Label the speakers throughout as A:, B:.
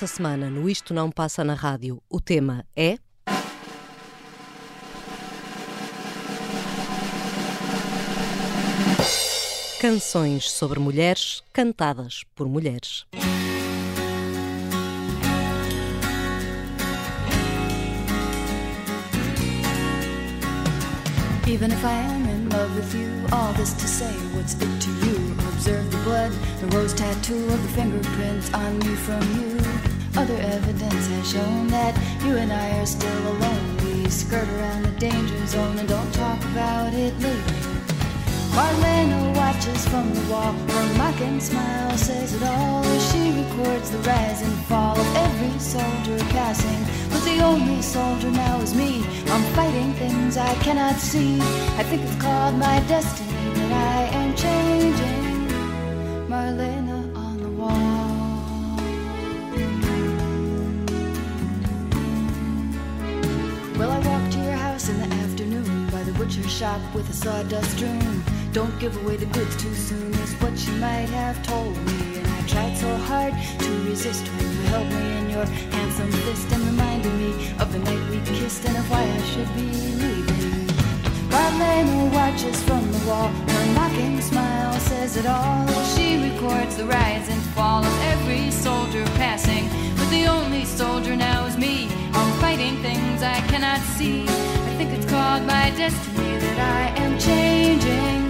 A: Esta semana, no Isto Não Passa na Rádio, o tema é. Canções sobre mulheres cantadas por mulheres. Even if I am in love with you, all this to say, what's it to you? Observe the blood, the rose tattoo of the fingerprints on me from you. Other evidence has shown that you and I are still alone. We skirt around the danger zone and don't talk about it later. Marlena watches from the wall. Her mocking smile says it all as she records the rise and fall of every soldier passing. But the only soldier now is me. I'm fighting things I cannot see. I think it's called my destiny that I am changing. Marlena on the wall. Well, I walked to your house in the afternoon by the butcher shop with a sawdust strewn. Don't give away the goods too soon is what you might have told me. And I tried so hard to resist when you held me in your handsome fist and reminded me of the night we kissed and of why I should be leaving. Marlena watches from the wall. Her mocking smile says it all. She records the rise and fall of every soldier passing. But the only soldier now is me. I'm fighting things I cannot see. I think it's called my destiny that I am changing.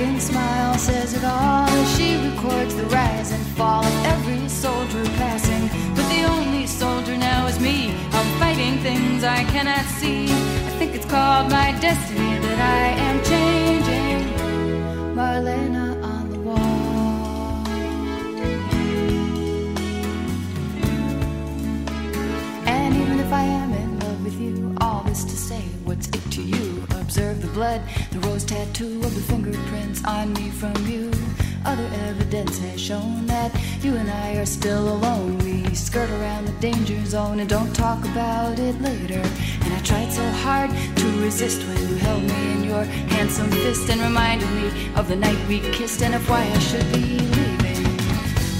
A: Mocking smile says it all. She records the rise and fall of every soldier passing. But the only soldier now is me. I'm fighting things I cannot see. I think it's called my destiny that I am changing. Marlena The rose tattoo of the fingerprints on me from you. Other evidence has shown that you and I are still alone. We skirt around the danger zone and don't talk about it later. And I tried so hard to resist when you held me in your handsome fist and reminded me of the night we kissed and of why I should be leaving.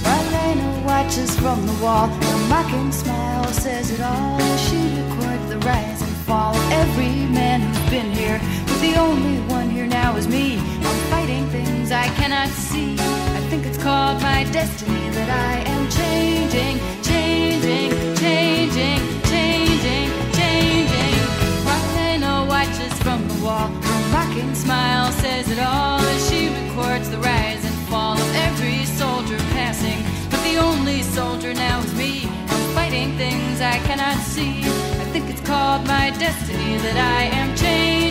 A: Marlena watches from the wall. Her mocking smile says it all. She records the rise and fall of every man who's been here. The only one here now is me. I'm fighting things I cannot see. I think it's called my destiny that I am changing, changing, changing, changing, changing. Marlena watches from the wall. Her mocking smile says it all as she records the rise and fall of every soldier passing. But the only soldier now is me. I'm fighting things I cannot see. I think it's called my destiny that I am changing.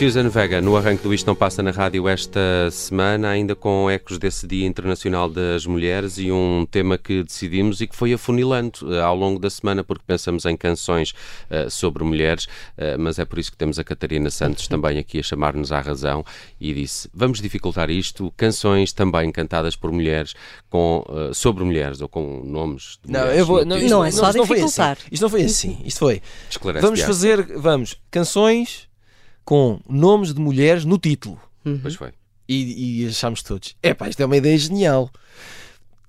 B: Susan Vega, no arranque do Isto Não Passa na Rádio esta semana, ainda com ecos desse Dia Internacional das Mulheres e um tema que decidimos e que foi afunilando eh, ao longo da semana, porque pensamos em canções uh, sobre mulheres, uh, mas é por isso que temos a Catarina Santos também aqui a chamar-nos à razão e disse: vamos dificultar isto, canções também cantadas por mulheres, com, uh, sobre mulheres ou com nomes de
C: Não,
B: mulheres.
C: eu vou, não, isto,
A: Não é só
C: isto foi
A: dificultar.
C: assim. Isto não foi assim. Isto foi.
B: Esclarece,
C: Vamos fazer, vamos, canções com nomes de mulheres no título.
B: Pois foi.
C: E, e achámos todos, epá, isto é uma ideia genial.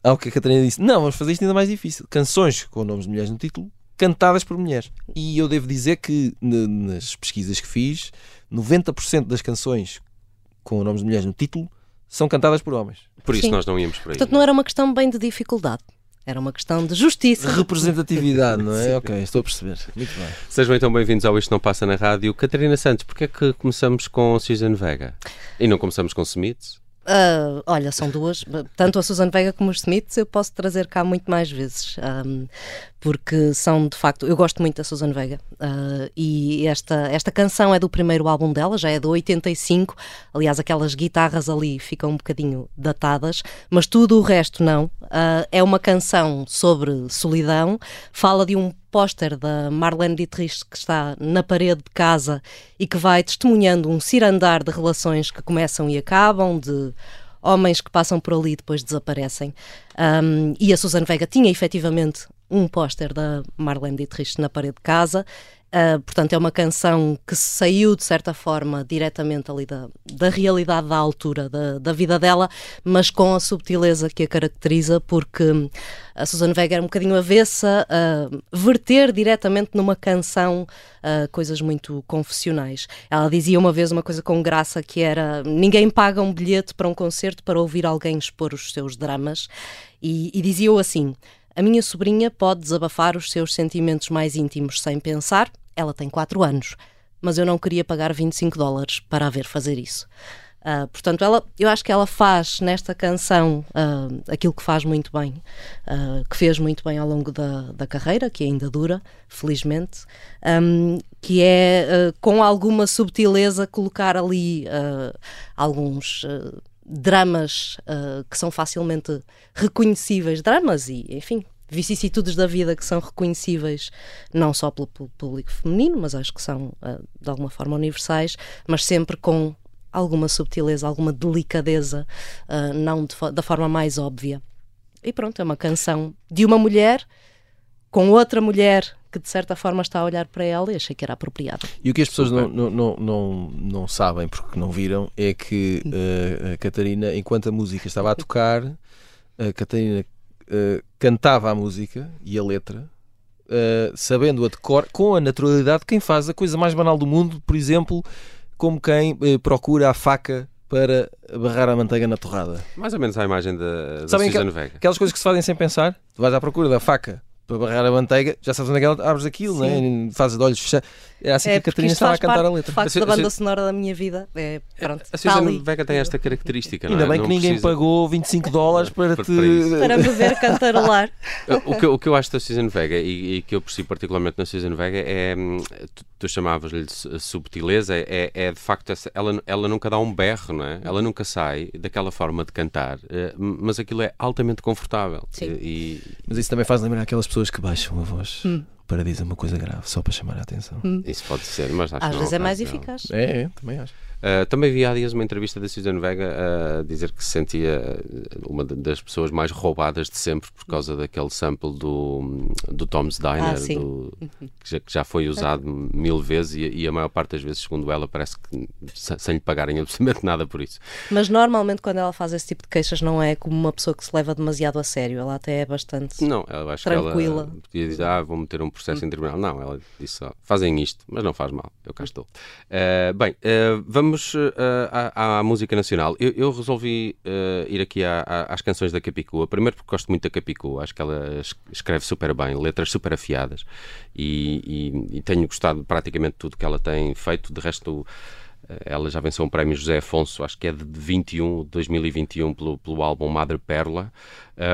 C: Ao que a Catarina disse, não, vamos fazer isto ainda mais difícil. Canções com nomes de mulheres no título, cantadas por mulheres. E eu devo dizer que nas pesquisas que fiz, 90% das canções com nomes de mulheres no título são cantadas por homens.
B: Por isso
A: Sim.
B: nós não íamos por aí.
A: Portanto, não era uma questão bem de dificuldade.
D: Era uma questão de justiça.
C: Representatividade, não é? ok, estou a perceber. Muito bem.
B: Sejam então bem-vindos ao Isto Não Passa na Rádio. Catarina Santos, porquê é que começamos com Susan Vega? E não começamos com Smiths?
D: Uh, olha, são duas, tanto a Susan Vega como os Smiths eu posso trazer cá muito mais vezes, um, porque são de facto, eu gosto muito da Susan Vega uh, e esta, esta canção é do primeiro álbum dela, já é de 85, aliás aquelas guitarras ali ficam um bocadinho datadas, mas tudo o resto não, uh, é uma canção sobre solidão, fala de um póster da Marlene Dietrich que está na parede de casa e que vai testemunhando um cirandar de relações que começam e acabam, de homens que passam por ali e depois desaparecem. Um, e a Susan Vega tinha efetivamente um póster da Marlene Dietrich na parede de casa. Uh, portanto, é uma canção que saiu, de certa forma, diretamente ali da, da realidade da altura da, da vida dela, mas com a subtileza que a caracteriza, porque a Susana Vega era um bocadinho avessa a verter diretamente numa canção uh, coisas muito confessionais. Ela dizia uma vez uma coisa com graça que era: ninguém paga um bilhete para um concerto para ouvir alguém expor os seus dramas, e, e dizia-o assim. A minha sobrinha pode desabafar os seus sentimentos mais íntimos sem pensar, ela tem 4 anos, mas eu não queria pagar 25 dólares para a ver fazer isso. Uh, portanto, ela, eu acho que ela faz nesta canção uh, aquilo que faz muito bem, uh, que fez muito bem ao longo da, da carreira, que ainda dura, felizmente, um, que é com alguma subtileza colocar ali alguns dramas que são facilmente reconhecíveis, dramas e, enfim, vicissitudes da vida que são reconhecíveis não só pelo público feminino, mas acho que são uh, de alguma forma universais, mas sempre com alguma subtileza, alguma delicadeza, uh, não de, da forma mais óbvia. E pronto, é uma canção de uma mulher com outra mulher que de certa forma está a olhar para ela e achei que era apropriado.
C: E o que as pessoas não, não, não, não, não sabem, porque não viram, é que uh, a Catarina, enquanto a música estava a tocar, a Catarina uh, cantava a música e a letra, uh, sabendo-a de cor, com a naturalidade de quem faz a coisa mais banal do mundo, por exemplo, como quem uh, procura a faca para barrar a manteiga na torrada.
B: Mais ou menos a imagem da, da Sabem Suzana Vega.
C: Aquelas coisas que se fazem sem pensar, tu vais à procura da faca para barrar a manteiga, já sabes onde é que abres aquilo, né? fazes de olhos fechados. É assim é, que a Catarina estava a cantar a letra.
D: De facto, da banda sonora da minha vida. É, pronto,
B: a Susan Vega tem esta característica.
C: Ainda
B: é?
C: bem que ninguém precisa... pagou 25 dólares para,
D: para
C: te.
D: Para me ver cantarolar.
B: o, que, o que eu acho da Susan Vega e, e que eu percebo particularmente na Susan Vega é. Hum, tu, tu chamavas-lhe subtileza, é, é de facto essa, ela, ela nunca dá um berro, não é? Ela nunca sai daquela forma de cantar, eh, mas aquilo é altamente confortável.
D: Sim.
B: E,
C: mas isso também faz lembrar aquelas pessoas que baixam a voz. Hum para dizer uma coisa grave, só para chamar a atenção.
B: Hum. Isso pode ser, mas acho
D: Às
B: que
D: vezes
B: é
D: mais eficaz.
C: É, é, também acho.
B: Uh, também vi há dias uma entrevista da Susan Vega a dizer que se sentia uma das pessoas mais roubadas de sempre por causa daquele sample do, do Tom's Diner,
D: ah,
B: do, que, já, que, já, foi usado mil vezes e, e, a maior parte das vezes, segundo ela, parece que sem lhe pagarem absolutamente nada por isso.
D: Mas normalmente quando ela faz esse tipo de queixas não é como uma pessoa que se leva demasiado a sério, ela até é bastante
B: não, ela, acho tranquila. Que ela podia dizer, ah, vou meter um processo em tribunal. Não, ela disse só, fazem isto, mas não faz mal, eu cá estou. Uh, bem, uh, vamos vamos uh, à, à, música nacional. Eu, eu resolvi uh, ir aqui à, à, às canções da Capicua. Primeiro porque gosto muito da Capicua. Acho que ela escreve super bem, letras super afiadas. E, e, e tenho gostado praticamente tudo que ela tem feito. De resto, ela já venceu um prémio José Afonso, acho que é de 21, 2021, pelo, pelo álbum Madre Perla,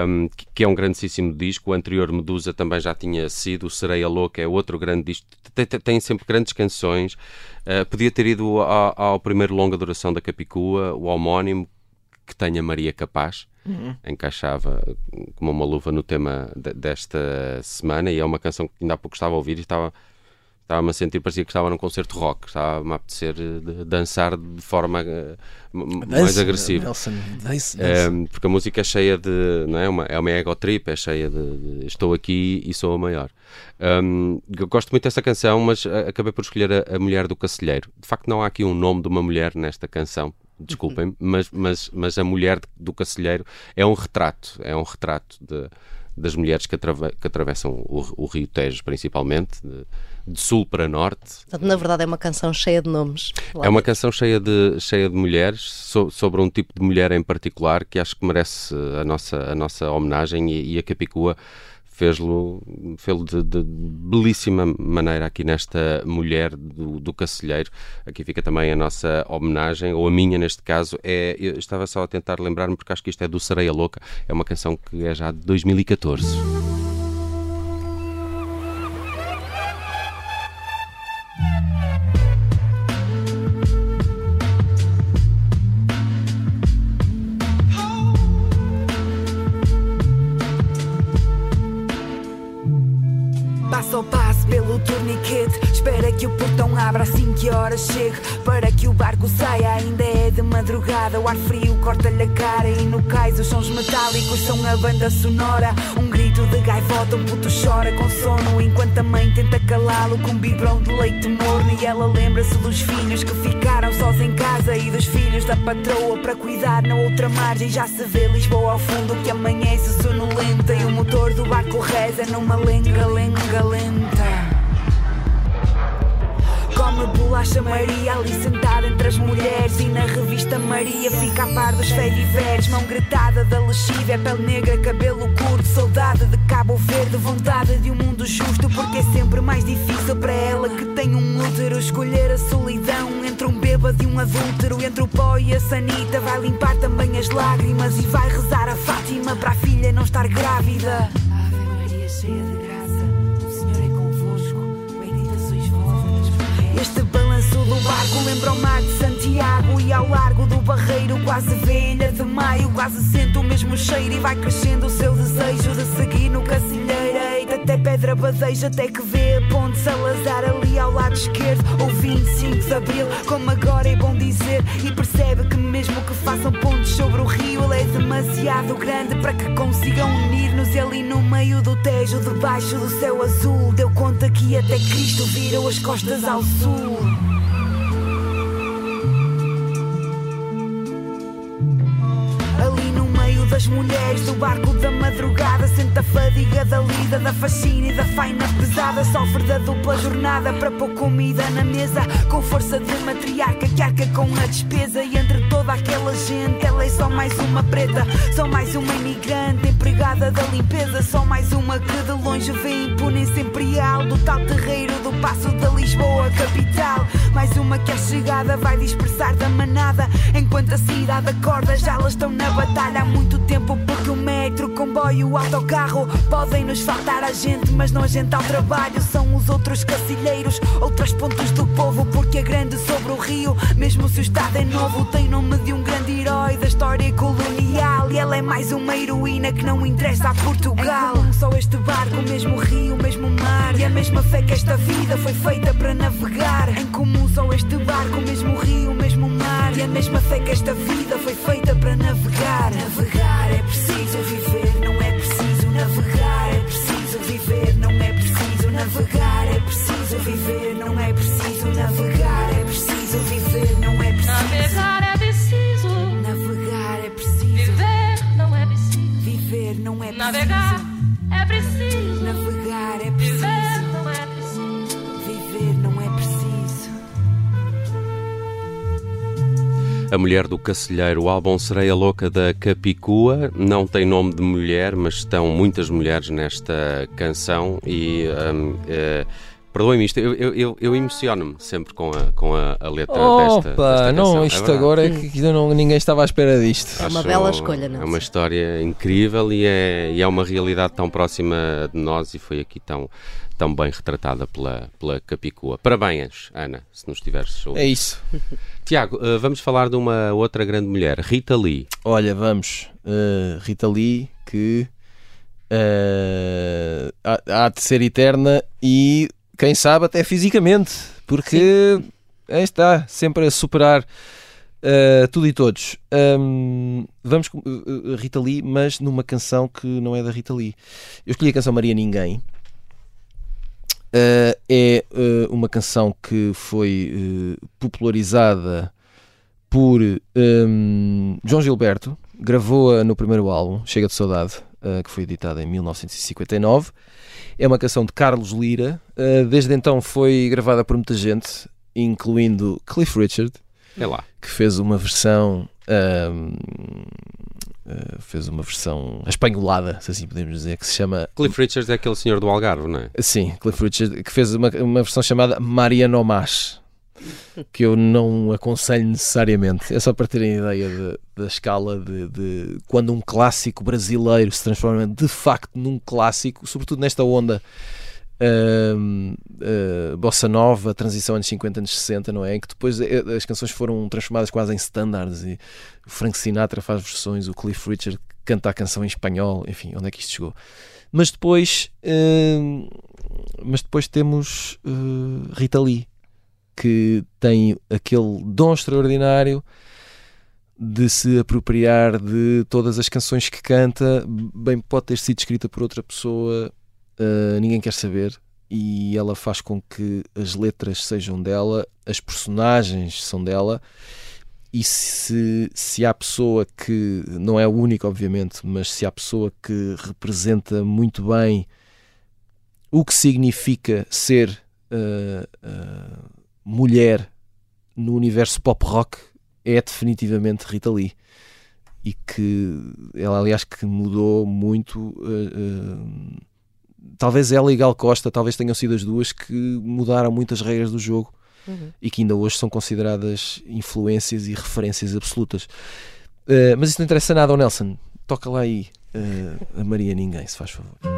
B: um, que é um grandíssimo disco. O anterior Medusa também já tinha sido, Sereia Louca é outro grande disco. Tem, tem sempre grandes canções. Uh, podia ter ido ao, ao, primeiro longa duração da Capicua, o homónimo, que tem a Maria Capaz. Uhum. Encaixava como uma luva no tema de, desta semana e é uma canção que ainda há pouco estava a ouvir e estava Estava-me a sentir, parecia que estava num concerto rock, estava-me a apetecer de dançar de forma uh, mais agressiva.
C: Nelson, dance,
B: dance. porque a música é cheia de. Não é, uma, é uma ego trip, é cheia de, de estou aqui e sou a maior. Um, eu gosto muito dessa canção, mas acabei por escolher a, a, Mulher do Cacilheiro. De facto, não há aqui um nome de uma mulher nesta canção, desculpem, uhum. mas, mas, mas a Mulher do Cacilheiro é um retrato, é um retrato de, das mulheres que, atrave, que atravessam o, o Rio Tejo, principalmente. De, de sul para norte.
D: Na verdade, é uma canção cheia de nomes.
B: É uma canção cheia de, cheia de mulheres, so, sobre um tipo de mulher em particular que acho que merece a nossa, a nossa homenagem e, e a Capicua fez-lo fez de, de, belíssima maneira aqui nesta mulher do, do Cacilheiro. Aqui fica também a nossa homenagem, ou a minha neste caso. É, eu estava só a tentar lembrar-me, porque acho que isto é do Sereia Louca, é uma canção que é já de 2014.
E: Que a hora chegue Para que o barco saia. Ainda é de madrugada O ar frio corta-lhe a cara. E no cais os sons metálicos são a banda sonora. Um grito de gaivota, um puto chora com sono. Enquanto a mãe tenta calá-lo com um biberão de leite morno. E ela lembra-se dos filhos que ficaram sós em casa E dos filhos da patroa para cuidar na outra margem. Já se vê Lisboa ao fundo que amanhece sonolenta. E o motor do barco reza numa lenga-lenga lenta. Come bolacha Maria ali sentada entre as mulheres E na revista Maria. Fica a par dos fediveres Mão gretada da lexívia, pele negra, cabelo curto Saudade de Cabo Verde, vontade de um mundo justo Porque é sempre mais difícil para ela que tem um útero. Escolher a solidão entre um bêbado e um adúltero Entre o pó e a sanita Vai limpar também as lágrimas E vai rezar a Fátima para a filha não estar grávida. Ave Maria cheia de Este balanço do barco lembra o mar de Santiago E ao largo do barreiro quase velha de maio Quase sente o mesmo cheiro e vai crescendo o seu desejo De seguir no cacilheiro até pedra badeja Até que vê a ponte Salazar ali ao lado esquerdo. Ou 25 de Abril, como agora é bom dizer. E percebe que mesmo que façam pontes sobre o rio Ele é demasiado grande para que consigam unir-nos. Ali no meio do Tejo, debaixo do céu azul Deu conta que até Cristo virou as costas ao sul das mulheres do barco da madrugada. Sente a fadiga da lida, da fascina e da faina pesada. Sofre da dupla jornada para pôr comida na mesa. Com força de matriarca que arca com a despesa. E entre toda aquela gente ela é só mais uma preta. Só mais uma imigrante empregada da limpeza. Só mais uma que de longe vê imponência imperial Do tal terreiro do passo da Lisboa capital. Mais uma que a chegada vai dispersar da manada. Enquanto a cidade acorda já elas estão na batalha há muito tempo Porque o metro, comboio, o autocarro Podem nos faltar a gente mas não a gente ao trabalho. São os outros cacilheiros, outros pontos do povo Porque é grande sobre o rio, mesmo se o estado é novo Tem nome de um grande herói da história colonial. E ela é mais uma heroína que não interessa a Portugal. É só este barco, o mesmo rio, o mesmo mar. E a mesma fé que esta vida foi feita para navegar. Em comum só este barco, o mesmo rio, o mesmo mar E a mesma fé que esta vida foi feita para navegar. Navegar é preciso viver, não é preciso navegar. É preciso viver, não é preciso navegar. É preciso viver, não é preciso navegar. É preciso viver, não é preciso
F: Navegar é preciso.
E: Navegar é preciso
F: Viver não é preciso.
E: Viver não é preciso
F: Navegar é preciso
B: A Mulher do Cacilheiro, o álbum Sereia Louca da Capicua, não tem nome de mulher, mas estão muitas mulheres nesta canção e. Um, uh, Perdoem-me isto, eu, eu, eu, eu emociono-me sempre com a, com a, a letra desta,
C: Opa,
B: desta
C: não,
B: canção. É
C: isto
B: verdade.
C: agora é que ainda não, ninguém estava à espera disto.
D: É uma
B: Acho
D: bela escolha, não
B: É uma
D: é?
B: história incrível e é, e é uma realidade tão próxima de nós e foi aqui tão, tão bem retratada pela, pela Capicua. Parabéns, Ana, se nos estiveres a ouvir.
C: É isso.
B: Tiago, eh, vamos falar de uma outra grande mulher, Rita Lee.
C: Olha, vamos. uh, Rita Lee, que uh, há, há de ser eterna e, quem sabe, até fisicamente, porque aí está, sempre a superar uh, tudo e todos. Um, vamos com uh, Rita Lee, mas numa canção que não é da Rita Lee. Eu escolhi a canção Maria Ninguém. Uh, é uma canção que foi popularizada por um, João Gilberto, gravou-a no primeiro álbum, Chega de Saudade, que foi editada em 1959. É uma canção de Carlos Lira. Uh, desde então foi gravada por muita gente, incluindo Cliff Richard,
B: É lá.
C: que fez uma versão. ahm, ah, fez uma versão espanholada, se assim podemos dizer, que se chama.
B: Cliff Richards é aquele senhor do Algarve, não é?
C: Sim, Cliff Richard, que fez uma, uma versão chamada Maria No Más, que eu não aconselho necessariamente. É só para terem ideia de- da escala de, de quando um clássico brasileiro se transforma de facto num clássico, sobretudo nesta onda ahm, ah, bossa nova, transição anos 50, anos 60, não é? Em que depois eh, as canções foram transformadas quase em standards e o Frank Sinatra faz versões, o Cliff Richard canta a canção em espanhol, enfim, onde é que isto chegou? Mas depois, ahm, mas depois temos eh, Rita Lee, que tem aquele dom extraordinário de se apropriar de todas as canções que canta, bem pode ter sido escrita por outra pessoa, uh, ninguém quer saber, e ela faz com que as letras sejam dela, as personagens são dela, e se, se há pessoa que, não é a única, obviamente, mas se há pessoa que representa muito bem o que significa ser uh, uh, mulher no universo pop rock, é definitivamente Rita Lee. E que ela, aliás, que mudou muito. uh, uh, talvez ela e Gal Costa, talvez tenham sido as duas que mudaram muitas regras do jogo
D: Uhum.
C: e que ainda hoje são consideradas influências e referências absolutas. Uh, mas isso não interessa nada ao Nelson. Toca lá aí a Maria Ninguém, se faz favor.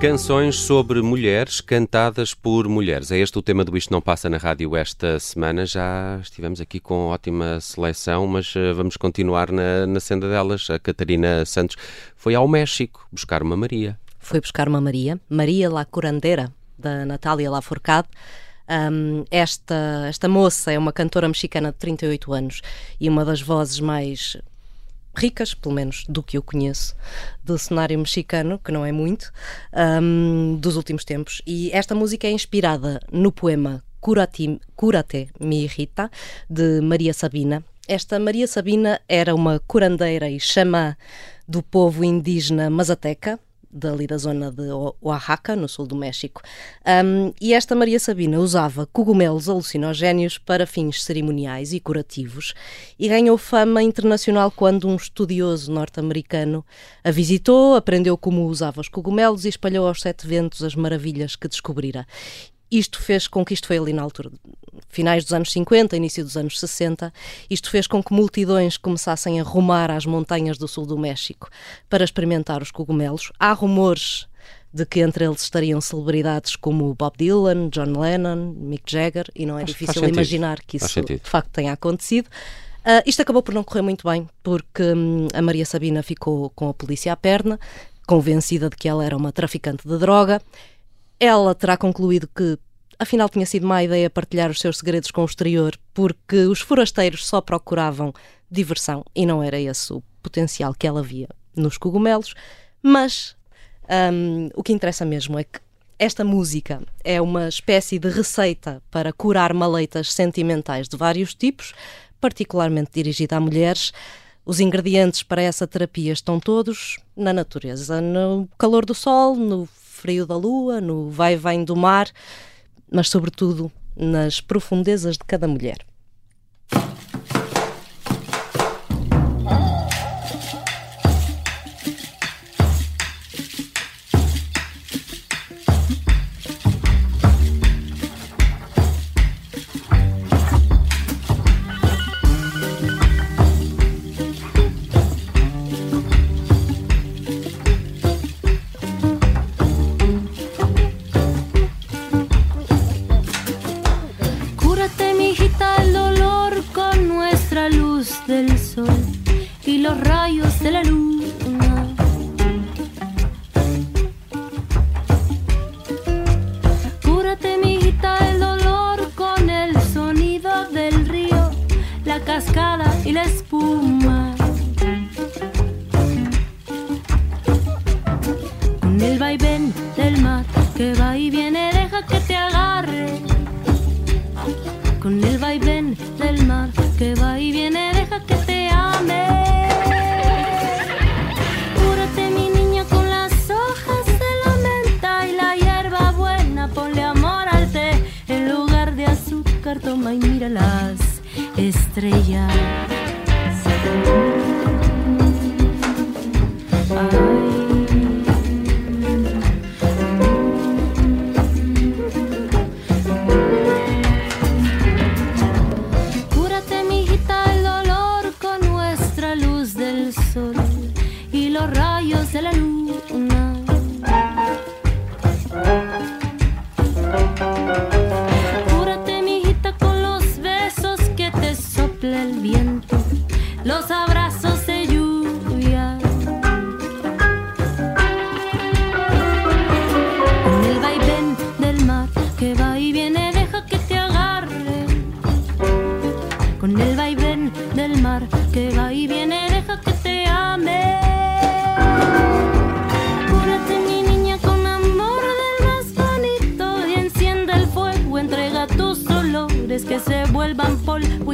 B: Canções sobre mulheres cantadas por mulheres. É este o tema do Isto Não Passa na Rádio esta semana. Já estivemos aqui com ótima seleção, mas eh, vamos continuar na, na senda delas. A Catarina Santos foi ao México buscar uma Maria.
D: Foi buscar uma Maria, Maria La Curandeira, da Natália Lafourcade. Um, esta, esta moça é uma cantora mexicana de 38 anos e uma das vozes mais ricas, pelo menos do que eu conheço, do cenário mexicano, que não é muito, um, dos últimos tempos. E esta música é inspirada no poema Curate Mi Irrita, de Maria Sabina. Esta Maria Sabina era uma curandeira e xamã do povo indígena mazateca, dali da zona de Oaxaca, no sul do México. Um, e esta Maria Sabina usava cogumelos alucinogénios para fins cerimoniais e curativos e ganhou fama internacional quando um estudioso norte-americano a visitou, aprendeu como usava os cogumelos e espalhou aos sete ventos as maravilhas que descobrira. Isto fez com que isto foi ali na altura, finais dos anos 50, início dos anos 60, isto fez com que multidões começassem a rumar às montanhas do sul do México para experimentar os cogumelos. Há rumores de que entre eles estariam celebridades como Bob Dylan, John Lennon, Mick Jagger, e não é difícil imaginar que isso de facto tenha acontecido. Ah, isto acabou por não correr muito bem, porque hum, a Maria Sabina ficou com a polícia à perna, convencida de que ela era uma traficante de droga. Ela terá concluído que afinal tinha sido má ideia partilhar os seus segredos com o exterior, porque os forasteiros só procuravam diversão e não era esse o potencial que ela via nos cogumelos. Mas hum, o que interessa mesmo é que esta música é uma espécie de receita para curar maleitas sentimentais de vários tipos, particularmente dirigida a mulheres. Os ingredientes para essa terapia estão todos na natureza, no calor do sol, no frio da lua, no vai e vem do mar, mas sobretudo nas profundezas de cada mulher.
F: Rayos de la luna.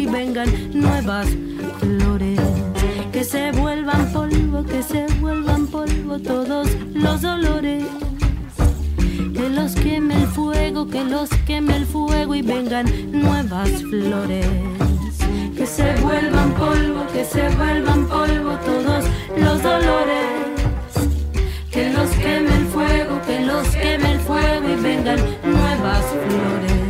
F: Y vengan nuevas flores. Que se vuelvan polvo, que se vuelvan polvo todos los dolores. Que los queme el fuego, que los queme el fuego y vengan nuevas flores. Que se vuelvan polvo, que se vuelvan polvo todos los dolores. Que los queme el fuego, que los queme el fuego y vengan nuevas flores.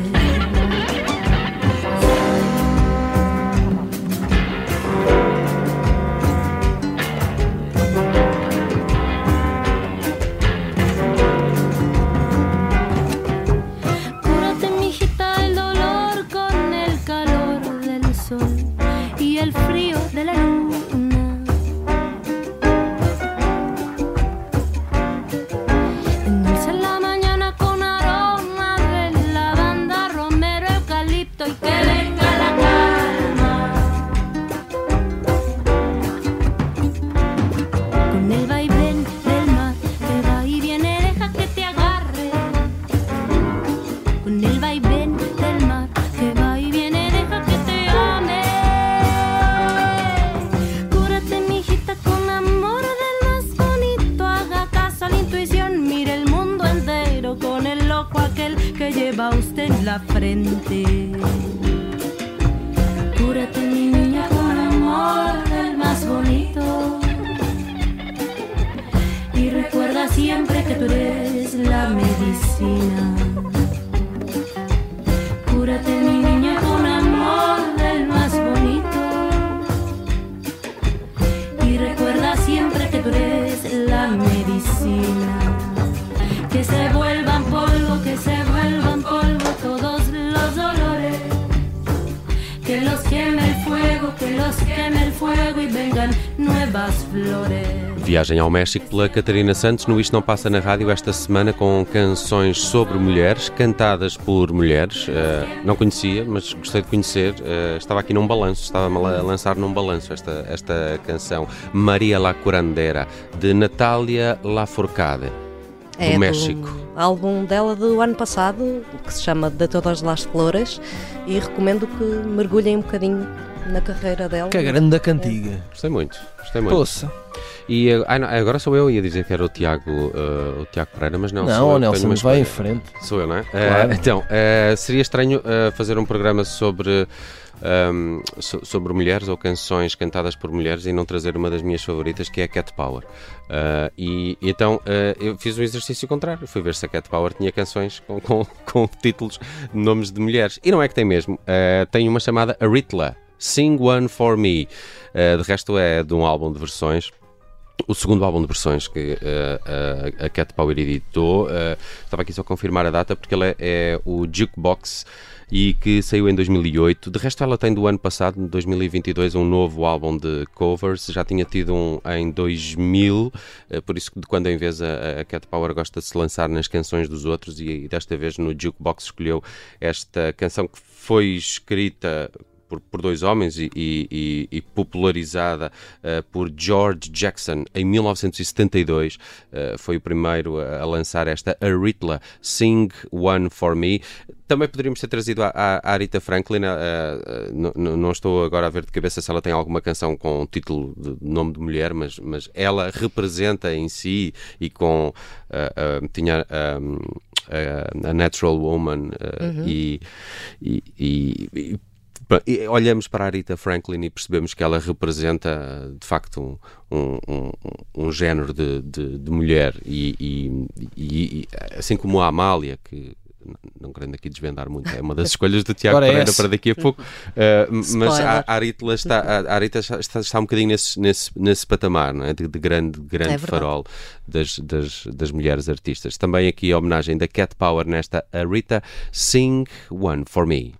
B: Viagem ao México pela Catarina Santos. No Isto Não Passa na Rádio esta semana com canções sobre mulheres, cantadas por mulheres. Uh, não conhecia, mas gostei de conhecer. Uh, estava aqui num balanço, estava-me a lançar num balanço esta, esta canção. Maria la Curandera, de Natália Lafourcade, do
D: É
B: México.
D: do álbum dela do ano passado, que se chama De Todas las Flores, e recomendo que mergulhem um bocadinho na carreira dela.
C: Que é grande da cantiga.
B: Gostei muito, gostei muito.
C: Poça.
B: E uh, ah, não, agora sou eu, ia dizer que era o Tiago, uh, o Tiago Pereira, mas não.
C: Não,
B: sou eu
C: o Nelson,
B: uma
C: vai em frente.
B: Sou eu, não é?
C: Claro.
B: Eh, então, eh, seria estranho eh, fazer um programa sobre, ehm, so- sobre mulheres ou canções cantadas por mulheres e não trazer uma das minhas favoritas, que é a Cat Power. Eh, e então eh, eu fiz um exercício contrário. Fui ver se a Cat Power tinha canções com, com, com títulos de nomes de mulheres. E não é que tem mesmo. Eh, tem uma chamada Aritla. Sing One For Me. Eh, de resto é de um álbum de versões o segundo álbum de versões que eh, a- a Cat Power editou. eh, estava aqui só a confirmar a data porque ele é, é o Jukebox e que saiu em 2008. De resto, ela tem do ano passado, de 2022, um novo álbum de covers. Já tinha tido um em 2000, eh, por isso que de quando em vez a, a Cat Power gosta de se lançar nas canções dos outros e, e desta vez no Jukebox escolheu esta canção que foi escrita por, por dois homens e, e- e- popularizada eh, por George Jackson em 1972. Eh, foi o primeiro a, a lançar esta Aritla Sing One For Me. Também poderíamos ter trazido a, a, Arita Franklin. n- não estou agora a ver de cabeça se ela tem alguma canção com um título de nome de mulher, mas, mas ela representa em si e com. tinha. ehm, a- Natural Woman eh, e- e- e- e e olhamos para a Rita Franklin e percebemos que ela representa de facto um, um, um, um género de, de, de mulher e, e- e- assim como a Amália que não querendo aqui desvendar muito, é uma das escolhas do Tiago
C: Ora, é
B: Pereira
C: essa.
B: para daqui a pouco, uh, mas a, a Aritla está, a, está, está, está um bocadinho nesse, nesse, nesse patamar não é? de, de grande, grande
D: É
B: farol das, das, das mulheres artistas. Também aqui a homenagem da Cat Power nesta a Rita Sing One For Me.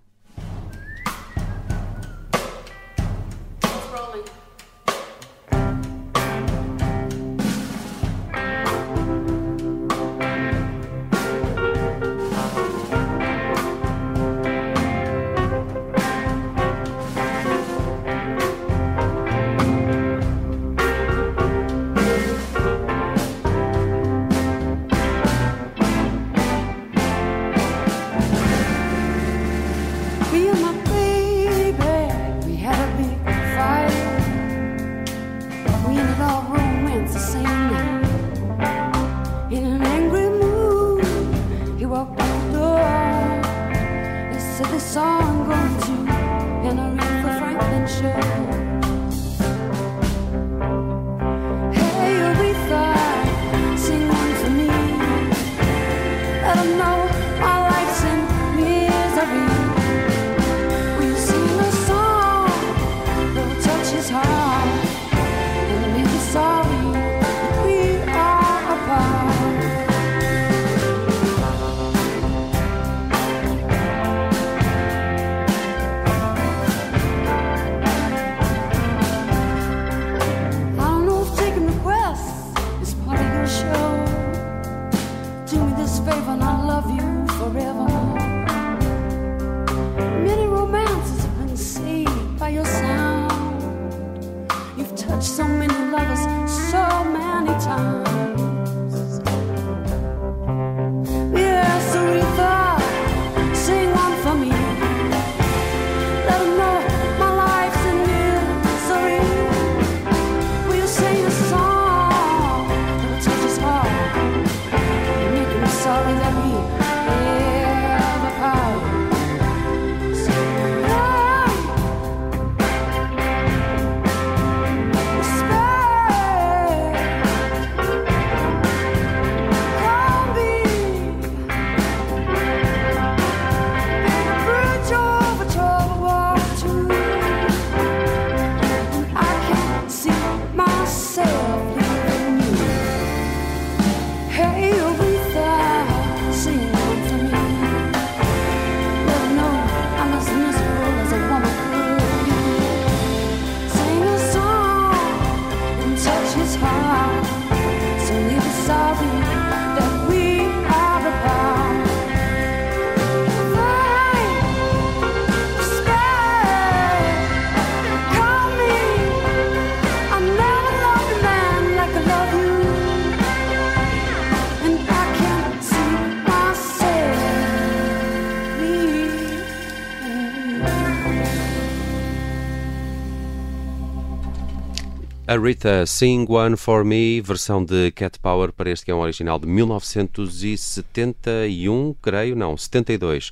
G: A
B: Rita Sing One For Me, versão de Cat Power para este que é um original de 1971, creio, não, 72.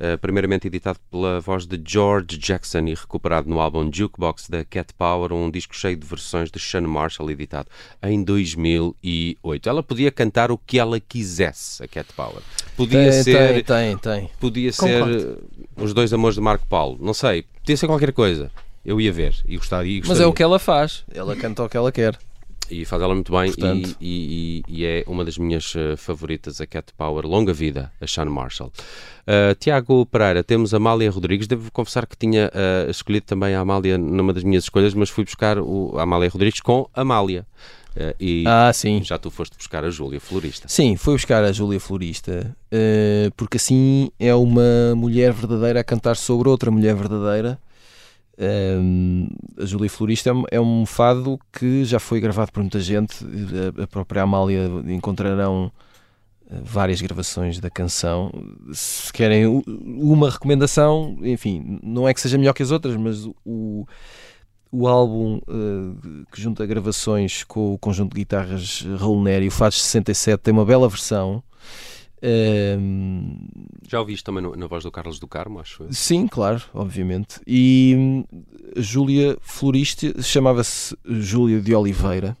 B: Uh, primeiramente editado pela voz de George Jackson e recuperado no álbum Jukebox da Cat Power, um disco cheio de versões de Sean Marshall, editado em 2008. Ela podia cantar o que ela quisesse, a Cat Power. Podia
C: Tem,
B: ser,
C: tem, tem, tem.
B: podia ser uh, Os Dois Amores de Marco Paulo, não sei, podia ser qualquer coisa. Eu ia ver e gostaria. e
C: Mas é o que ela faz. Ela canta o que ela quer.
B: E faz ela muito bem
C: Portanto.
B: e, e- e é uma das minhas eh, favoritas, a Cat Power. Longa vida, a Sean Marshall. Uh, Tiago Pereira, temos a Amália Rodrigues. Devo confessar que tinha uh, escolhido também a Amália numa das minhas escolhas, mas fui buscar o, a Amália Rodrigues com Amália. Uh, e
C: Ah, sim.
B: já tu foste buscar a Júlia Florista.
C: Sim, foi buscar a Júlia Florista, porque assim é uma mulher verdadeira a cantar sobre outra mulher verdadeira. Ehm, a Júlia Florista é um- é um fado que já foi gravado por muita gente. A, a própria Amália encontrarão eh, várias gravações da canção. Se querem uma recomendação, enfim, não é que seja melhor que as outras, mas o, o álbum eh, que junta gravações com o conjunto de guitarras Raul Neri, o Fado 67, tem uma bela versão. Ehm,
B: Já ouviste também no- na voz do Carlos do Carmo, acho. eu.
C: sim, claro, obviamente. E hum, Júlia Florista chamava-se Júlia de Oliveira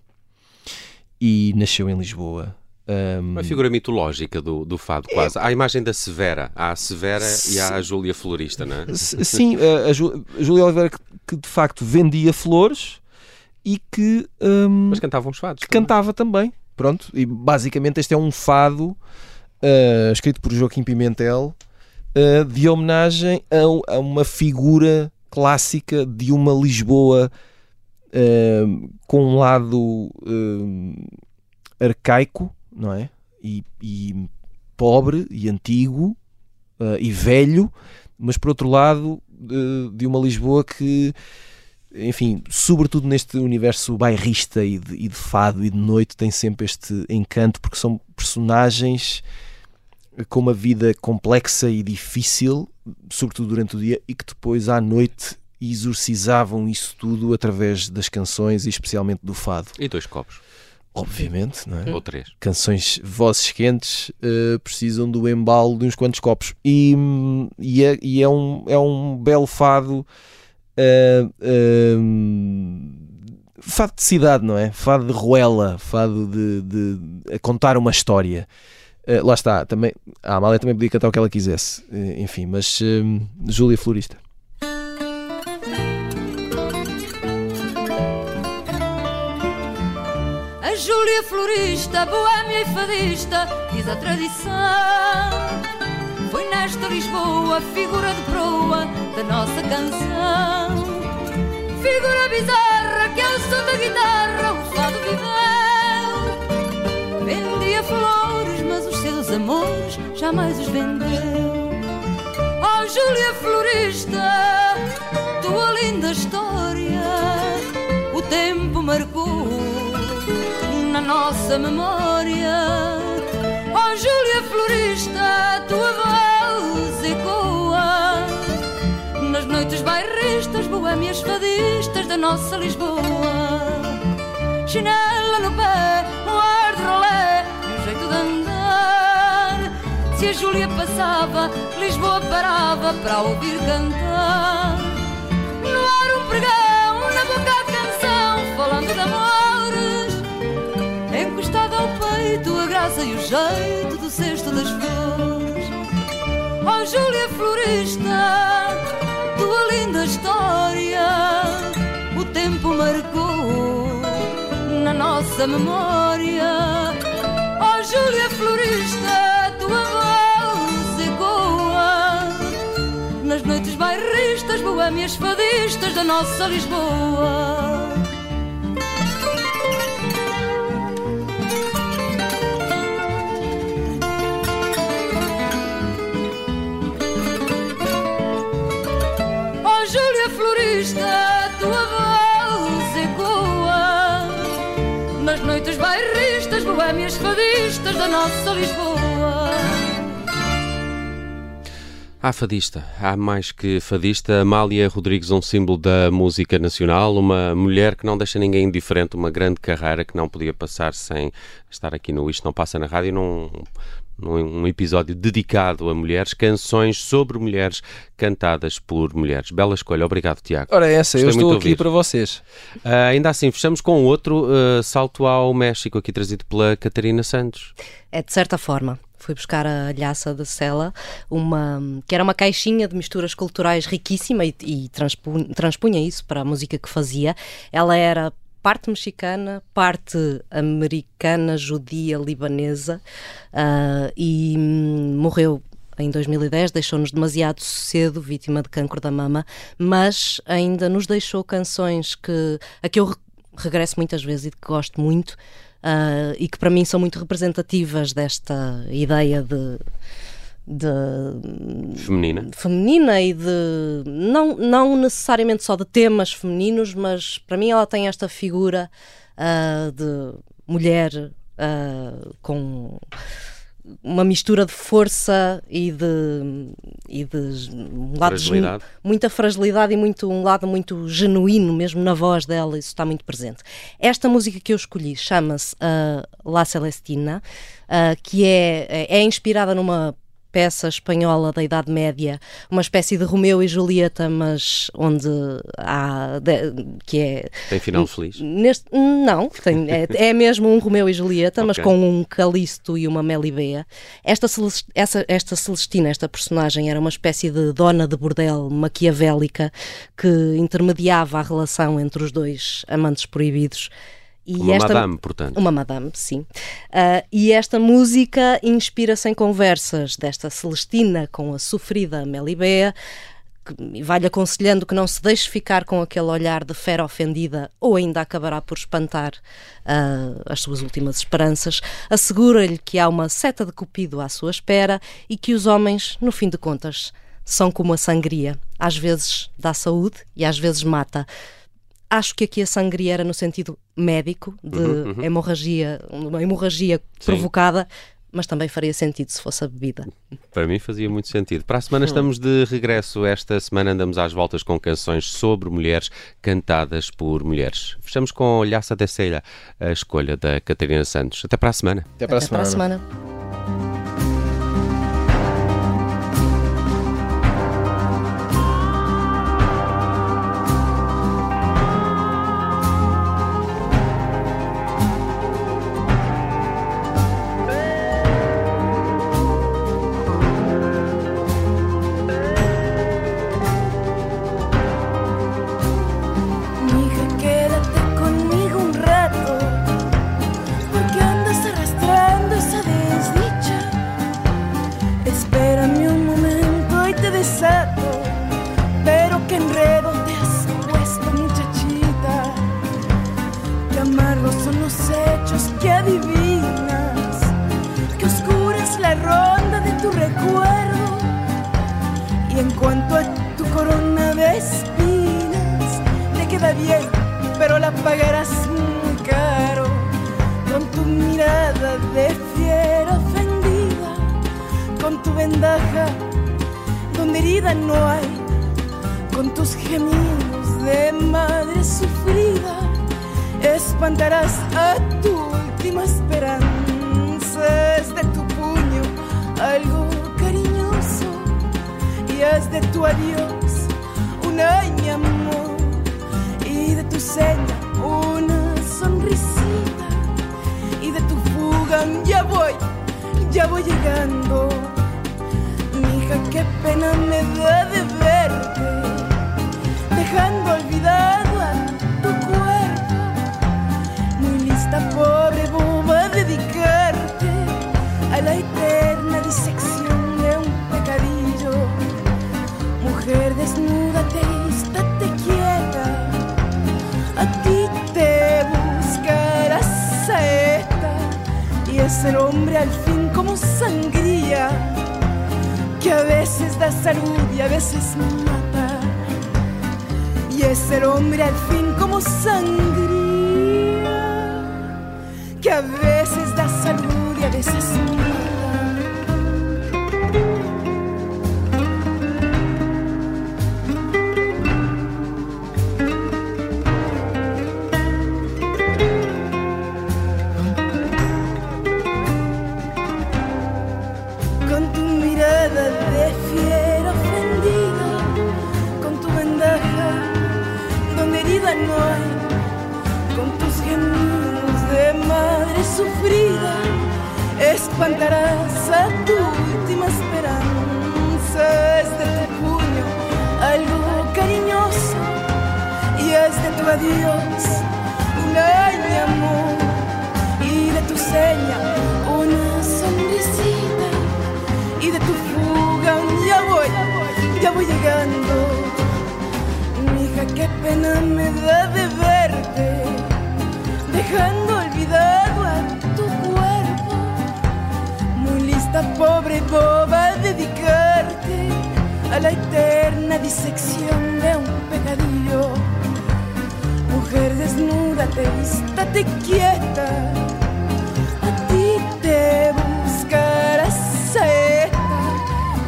C: e nasceu em Lisboa. Ehm,
B: Uma figura mitológica do, do fado, quase. Há a imagem da Severa. Há a Severa e há a Júlia Florista, não é?
C: S- Sim, a, a Jú- a Júlia Oliveira que, que de facto vendia flores e que, hum,
B: Mas cantavam os fados.
C: que
B: também.
C: cantava também. Pronto, e basicamente este é um fado ah, escrito por Joaquim Pimentel ah, de homenagem a, a uma figura clássica de uma Lisboa ah, com um lado arcaico, não é? E, e pobre e antigo e velho, mas por outro lado de, de uma Lisboa que enfim, sobretudo neste universo bairrista e de, e de fado e de noite, tem sempre este encanto, porque são personagens com uma vida complexa e difícil, sobretudo durante o dia, e que depois à noite exorcizavam isso tudo através das canções e especialmente do fado.
B: E dois copos.
C: Obviamente, não é?
B: Ou três.
C: canções, vozes quentes, eh, precisam do embalo de uns quantos copos. E, e, é, e é um, é um belo fado. eh, hum, fado de cidade, não é? Fado de ruela, fado de, de- a contar uma história. Eh, lá está, também, a Amália também podia cantar o que ela quisesse, eh, enfim, mas hum, Júlia Florista.
H: A Júlia florista, boêmia e fadista, diz a tradição. Foi nesta Lisboa, figura de proa da nossa canção. Figura bizarra que ao som da guitarra o fado viveu. Vendia flores, amores jamais os vendeu. Oh Júlia florista, tua linda história, o tempo marcou na nossa memória. Oh Júlia florista, tua voz ecoa nas noites bairristas, boêmias fadistas da nossa Lisboa. Chinela no pé, Se a Júlia passava, Lisboa parava para ouvir cantar. No ar um pregão, na boca a canção, falando de amores. Encostada ao peito, a graça e o jeito do cesto das flores. Oh Júlia Florista, tua linda história, o tempo marcou na nossa memória. Oh Júlia boémias fadistas da nossa Lisboa. Oh Júlia Florista, tua voz ecoa nas noites bairristas, boémias fadistas da nossa Lisboa.
B: Há fadista, há mais que fadista. Amália Rodrigues, um símbolo da música nacional, uma mulher que não deixa ninguém indiferente, uma grande carreira que não podia passar sem estar aqui no Isto Não Passa na Rádio, num, num episódio dedicado a mulheres, canções sobre mulheres cantadas por mulheres. Bela escolha, obrigado Tiago.
C: Ora, essa, eu
B: Gostei
C: estou
B: muito de
C: aqui para vocês.
B: Ah, ainda assim, fechamos com outro ah, salto ao México, aqui trazido pela Catarina Santos.
D: É de certa forma. Fui buscar a Alhaça de Sela, uma, que era uma caixinha de misturas culturais riquíssima e, e transpunha, transpunha isso para a música que fazia. Ela era parte mexicana, parte americana, judia, libanesa ah, e hum, morreu em 2010, deixou-nos demasiado cedo, vítima de cancro da mama, mas ainda nos deixou canções que, a que eu re- regresso muitas vezes e de que gosto muito ah, e que para mim são muito representativas desta ideia de, de
B: Feminina.
D: feminina e de não, não necessariamente só de temas femininos, mas para mim ela tem esta figura ah, de mulher ah, com uma mistura de força e de, e de um lado genu-
B: Fragilidade.
D: muita fragilidade e muito um lado muito genuíno mesmo na voz dela isso está muito presente esta música que eu escolhi chama-se ah, La Celestina ah, que é, é inspirada numa peça espanhola da Idade Média, uma espécie de Romeu e Julieta, mas onde há de- que é
B: Tem final feliz.
D: Neste, não, tem- é, é mesmo um Romeu e Julieta, mas
B: Ok.
D: com um Calisto e uma Melibea. Esta, essa- esta Celestina, esta personagem, era uma espécie de dona de bordel maquiavélica que intermediava a relação entre os dois amantes proibidos. E
B: Uma
D: esta,
B: madame, portanto.
D: uma madame, sim. Ah, e esta música inspira-se em conversas desta Celestina com a sofrida Melibea, que vai-lhe aconselhando que não se deixe ficar com aquele olhar de fera ofendida ou ainda acabará por espantar ah, as suas últimas esperanças. Assegura-lhe que há uma seta de cupido à sua espera e que os homens, no fim de contas, são como a sangria. Às vezes dá saúde e às vezes mata. Acho que aqui a sangria era no sentido médico, de hemorragia, uma hemorragia provocada, mas também faria sentido se fosse a bebida.
B: Para mim fazia muito sentido. Para a semana estamos de regresso. Esta semana andamos às voltas com canções sobre mulheres cantadas por mulheres. Fechamos com Olhaça de Selha, a escolha da Catarina Santos. Até para a semana.
C: Até para
D: Até
C: a semana.
I: Corona de espinas, te queda bien, pero la pagarás caro. Con tu mirada de fiera ofendida, con tu vendaja donde herida no hay, con tus gemidos de madre sufrida, espantarás a tu última esperanza. Es de tu puño algo cariñoso y haz de tu adiós un ay mi amor y de tu seña una sonrisita y de tu fuga ya voy, ya voy llegando. Mija, qué pena me da de verte, dejando olvidado hombre al fin como sangría, que a veces da salud y a veces mata. Y es el hombre al fin como sangría, que a veces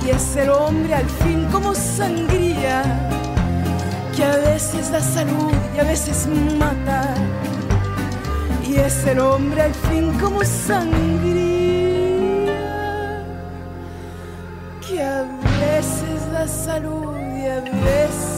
I: y el hombre al fin como sangría que a veces da salud y a veces mata y es el hombre al fin como sangría que a veces da salud y a veces